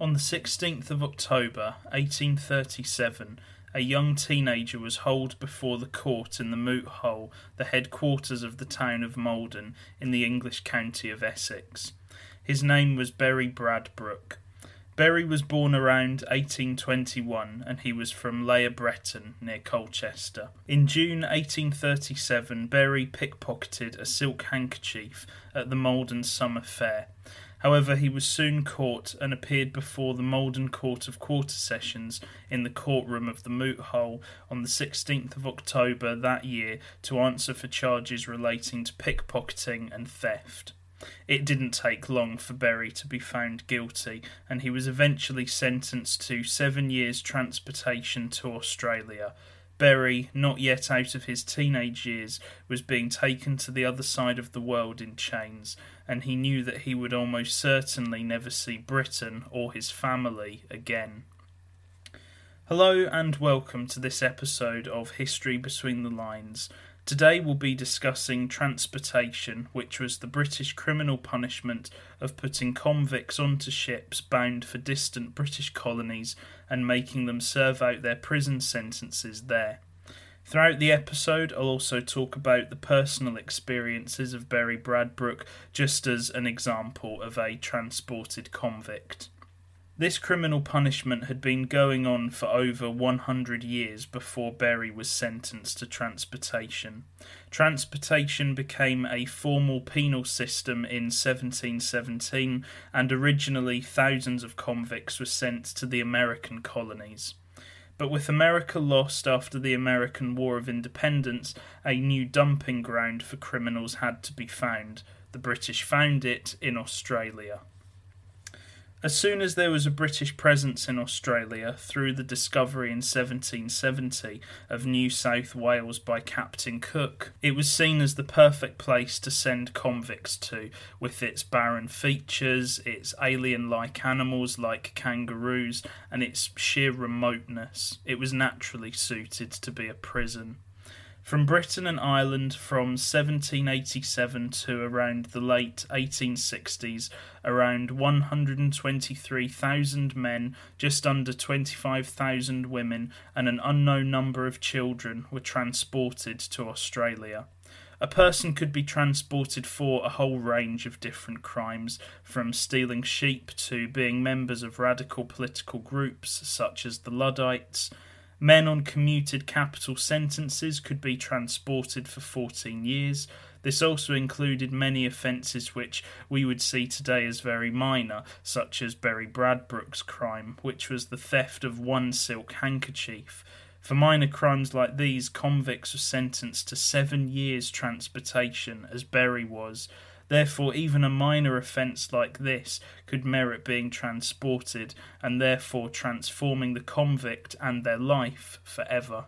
On the 16th of October, 1837, a young teenager was hauled before the court in the Moot Hall, the headquarters of the town of Maldon in the English county of Essex. His name was Berry Bradbrook. Berry was born around 1821 and he was from Layer Breton near Colchester. In June 1837, Berry pickpocketed a silk handkerchief at the Maldon Summer Fair. However, he was soon caught and appeared before the Maldon Court of Quarter Sessions in the courtroom of the Moot Hall on the 16th of October that year to answer for charges relating to pickpocketing and theft. It didn't take long for Berry to be found guilty, and he was eventually sentenced to seven years' transportation to Australia. Berry, not yet out of his teenage years, was being taken to the other side of the world in chains, and he knew that he would almost certainly never see Britain or his family again. Hello, and welcome to this episode of History Between the Lines. Today we'll be discussing transportation, which was the British criminal punishment of putting convicts onto ships bound for distant British colonies and making them serve out their prison sentences there. Throughout the episode, I'll also talk about the personal experiences of Berry Bradbrook, just as an example of a transported convict. This criminal punishment had been going on for over 100 years before Berry was sentenced to transportation. Transportation became a formal penal system in 1717, and originally thousands of convicts were sent to the American colonies. But with America lost after the American War of Independence, a new dumping ground for criminals had to be found. The British found it in Australia. As soon as there was a British presence in Australia through the discovery in 1770 of New South Wales by Captain Cook, it was seen as the perfect place to send convicts to, with its barren features, its alien like animals like kangaroos, and its sheer remoteness. It was naturally suited to be a prison. From Britain and Ireland from 1787 to around the late 1860s, around 123,000 men, just under 25,000 women, and an unknown number of children were transported to Australia. A person could be transported for a whole range of different crimes, from stealing sheep to being members of radical political groups such as the Luddites. Men on commuted capital sentences could be transported for 14 years. This also included many offences which we would see today as very minor, such as Berry Bradbrook's crime, which was the theft of one silk handkerchief. For minor crimes like these, convicts were sentenced to seven years' transportation, as Berry was, Therefore, even a minor offence like this could merit being transported and therefore transforming the convict and their life forever.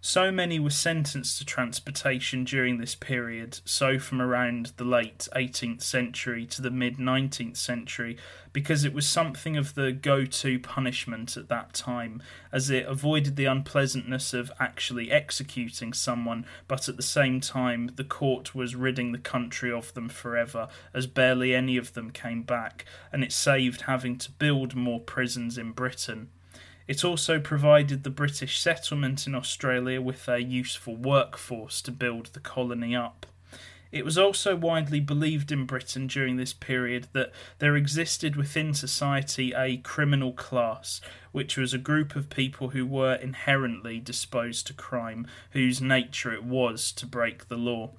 So many were sentenced to transportation during this period, so from around the late 18th century to the mid 19th century, because it was something of the go to punishment at that time, as it avoided the unpleasantness of actually executing someone, but at the same time the court was ridding the country of them forever, as barely any of them came back, and it saved having to build more prisons in Britain. It also provided the British settlement in Australia with a useful workforce to build the colony up. It was also widely believed in Britain during this period that there existed within society a criminal class, which was a group of people who were inherently disposed to crime, whose nature it was to break the law.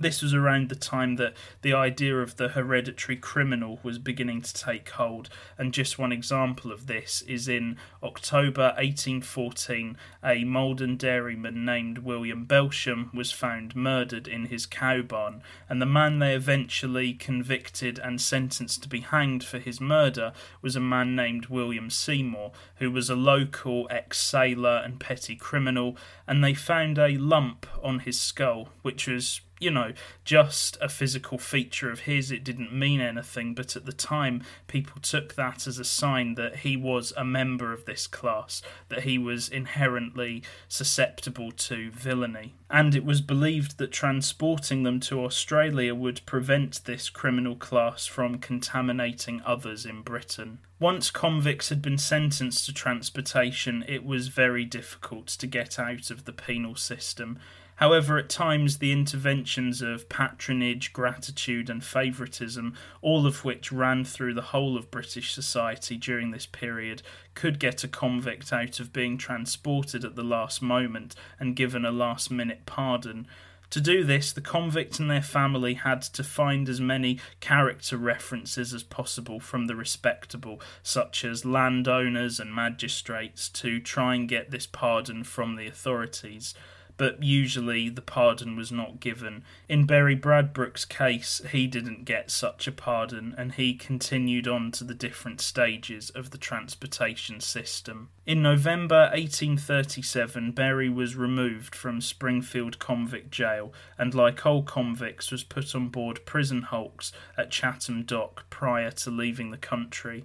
This was around the time that the idea of the hereditary criminal was beginning to take hold, and just one example of this is in October 1814, a Maldon dairyman named William Belsham was found murdered in his cow barn, and the man they eventually convicted and sentenced to be hanged for his murder was a man named William Seymour, who was a local ex sailor and petty criminal, and they found a lump on his skull, which was you know, just a physical feature of his. It didn't mean anything, but at the time, people took that as a sign that he was a member of this class, that he was inherently susceptible to villainy. And it was believed that transporting them to Australia would prevent this criminal class from contaminating others in Britain. Once convicts had been sentenced to transportation, it was very difficult to get out of the penal system. However, at times the interventions of patronage, gratitude, and favouritism, all of which ran through the whole of British society during this period, could get a convict out of being transported at the last moment and given a last minute pardon. To do this, the convict and their family had to find as many character references as possible from the respectable, such as landowners and magistrates, to try and get this pardon from the authorities but usually the pardon was not given. In Berry Bradbrook's case, he didn't get such a pardon and he continued on to the different stages of the transportation system. In November 1837, Berry was removed from Springfield Convict Jail and, like all convicts, was put on board prison hulks at Chatham Dock prior to leaving the country.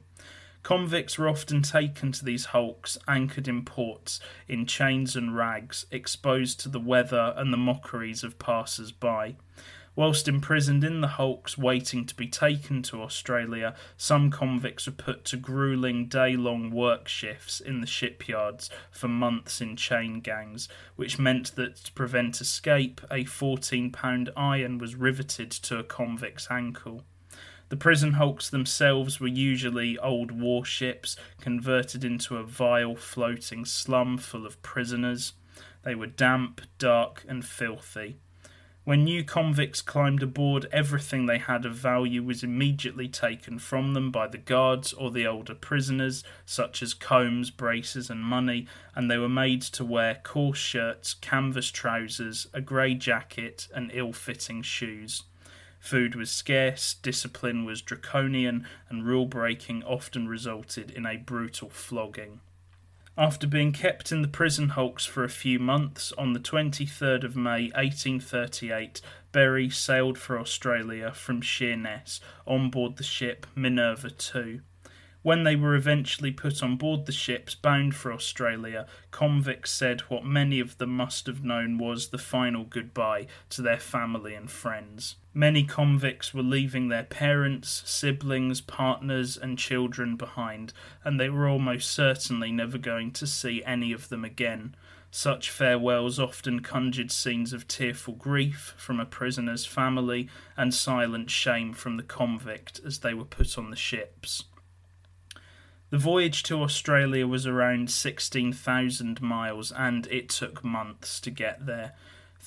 Convicts were often taken to these hulks, anchored in ports, in chains and rags, exposed to the weather and the mockeries of passers by. Whilst imprisoned in the hulks waiting to be taken to Australia, some convicts were put to grueling day long work shifts in the shipyards for months in chain gangs, which meant that to prevent escape, a 14 pound iron was riveted to a convict's ankle. The prison hulks themselves were usually old warships converted into a vile floating slum full of prisoners. They were damp, dark, and filthy. When new convicts climbed aboard, everything they had of value was immediately taken from them by the guards or the older prisoners, such as combs, braces, and money, and they were made to wear coarse shirts, canvas trousers, a grey jacket, and ill fitting shoes. Food was scarce, discipline was draconian, and rule breaking often resulted in a brutal flogging. After being kept in the prison hulks for a few months, on the 23rd of May 1838, Berry sailed for Australia from Sheerness on board the ship Minerva II. When they were eventually put on board the ships bound for Australia, convicts said what many of them must have known was the final goodbye to their family and friends. Many convicts were leaving their parents, siblings, partners, and children behind, and they were almost certainly never going to see any of them again. Such farewells often conjured scenes of tearful grief from a prisoner's family and silent shame from the convict as they were put on the ships. The voyage to Australia was around 16,000 miles and it took months to get there.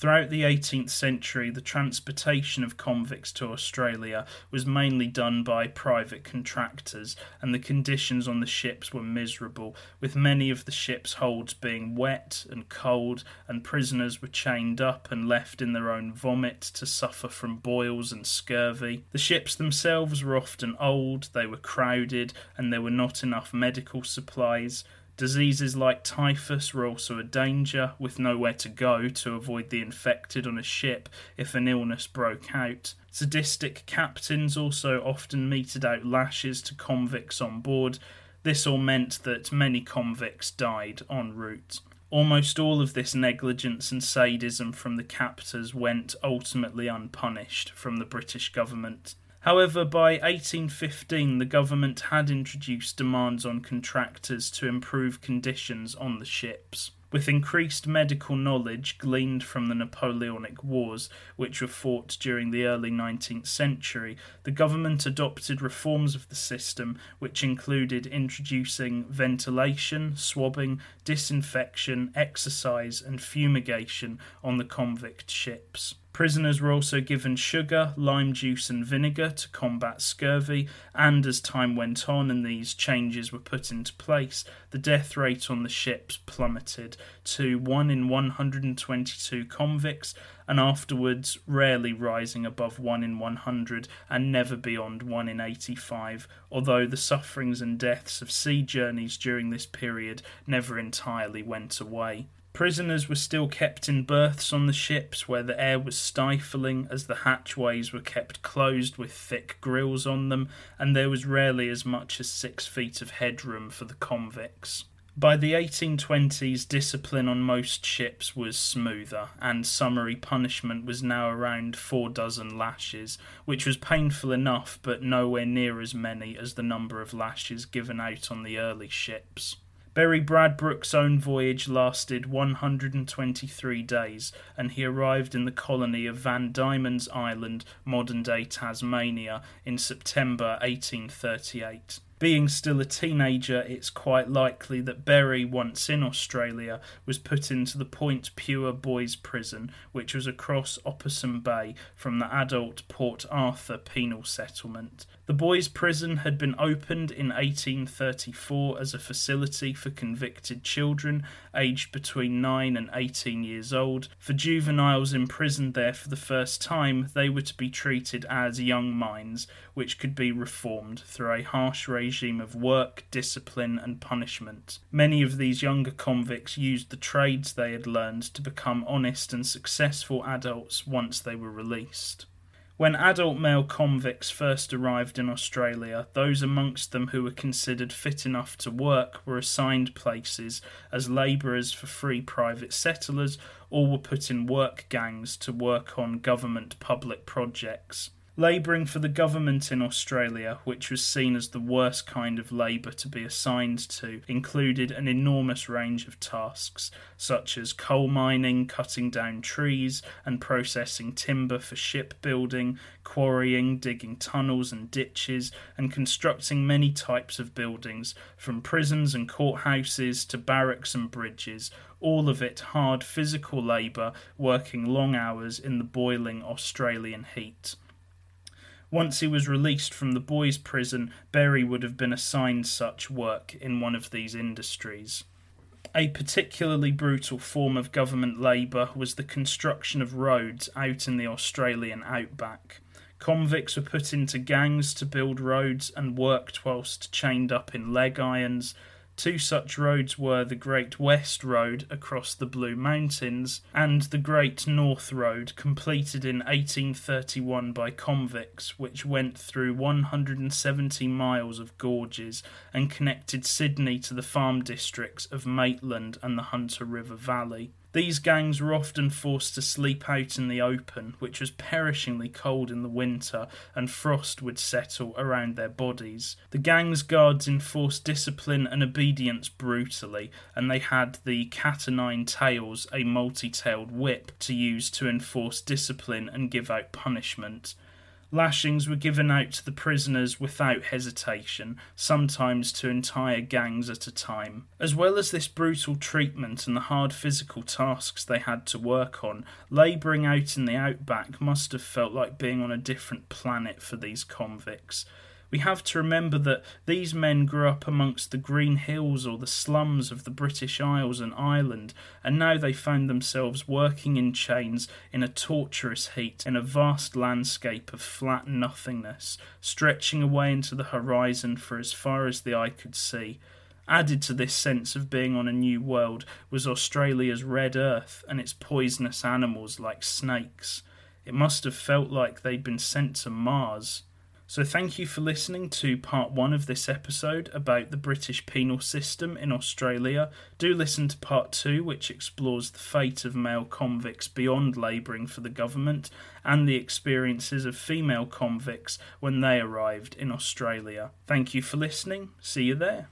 Throughout the 18th century, the transportation of convicts to Australia was mainly done by private contractors, and the conditions on the ships were miserable, with many of the ship's holds being wet and cold, and prisoners were chained up and left in their own vomit to suffer from boils and scurvy. The ships themselves were often old, they were crowded, and there were not enough medical supplies. Diseases like typhus were also a danger, with nowhere to go to avoid the infected on a ship if an illness broke out. Sadistic captains also often meted out lashes to convicts on board. This all meant that many convicts died en route. Almost all of this negligence and sadism from the captors went ultimately unpunished from the British government. However, by 1815, the government had introduced demands on contractors to improve conditions on the ships. With increased medical knowledge gleaned from the Napoleonic Wars, which were fought during the early 19th century, the government adopted reforms of the system, which included introducing ventilation, swabbing, disinfection, exercise, and fumigation on the convict ships. Prisoners were also given sugar, lime juice, and vinegar to combat scurvy, and as time went on and these changes were put into place, the death rate on the ships plummeted to 1 in 122 convicts, and afterwards rarely rising above 1 in 100 and never beyond 1 in 85, although the sufferings and deaths of sea journeys during this period never entirely went away. Prisoners were still kept in berths on the ships where the air was stifling as the hatchways were kept closed with thick grills on them, and there was rarely as much as six feet of headroom for the convicts. By the 1820s, discipline on most ships was smoother, and summary punishment was now around four dozen lashes, which was painful enough but nowhere near as many as the number of lashes given out on the early ships. Berry Bradbrook's own voyage lasted 123 days, and he arrived in the colony of Van Diemen's Island, modern day Tasmania, in September 1838. Being still a teenager, it's quite likely that Berry, once in Australia, was put into the Point Puer Boys Prison, which was across Opossum Bay from the adult Port Arthur penal settlement. The boys' prison had been opened in 1834 as a facility for convicted children aged between 9 and 18 years old. For juveniles imprisoned there for the first time, they were to be treated as young minds, which could be reformed through a harsh regime of work, discipline, and punishment. Many of these younger convicts used the trades they had learned to become honest and successful adults once they were released. When adult male convicts first arrived in Australia, those amongst them who were considered fit enough to work were assigned places as labourers for free private settlers or were put in work gangs to work on government public projects. Labouring for the government in Australia, which was seen as the worst kind of labour to be assigned to, included an enormous range of tasks, such as coal mining, cutting down trees, and processing timber for shipbuilding, quarrying, digging tunnels and ditches, and constructing many types of buildings, from prisons and courthouses to barracks and bridges, all of it hard physical labour, working long hours in the boiling Australian heat. Once he was released from the boys' prison, Berry would have been assigned such work in one of these industries. A particularly brutal form of government labour was the construction of roads out in the Australian outback. Convicts were put into gangs to build roads and worked whilst chained up in leg irons, Two such roads were the Great West Road across the Blue Mountains and the Great North Road, completed in 1831 by convicts, which went through 170 miles of gorges and connected Sydney to the farm districts of Maitland and the Hunter River Valley. These gangs were often forced to sleep out in the open, which was perishingly cold in the winter, and frost would settle around their bodies. The gang's guards enforced discipline and obedience brutally, and they had the cat o' nine tails, a multi tailed whip, to use to enforce discipline and give out punishment. Lashings were given out to the prisoners without hesitation, sometimes to entire gangs at a time. As well as this brutal treatment and the hard physical tasks they had to work on, labouring out in the outback must have felt like being on a different planet for these convicts. We have to remember that these men grew up amongst the green hills or the slums of the British Isles and Ireland, and now they found themselves working in chains in a torturous heat in a vast landscape of flat nothingness, stretching away into the horizon for as far as the eye could see. Added to this sense of being on a new world was Australia's red earth and its poisonous animals like snakes. It must have felt like they'd been sent to Mars. So, thank you for listening to part one of this episode about the British penal system in Australia. Do listen to part two, which explores the fate of male convicts beyond labouring for the government and the experiences of female convicts when they arrived in Australia. Thank you for listening. See you there.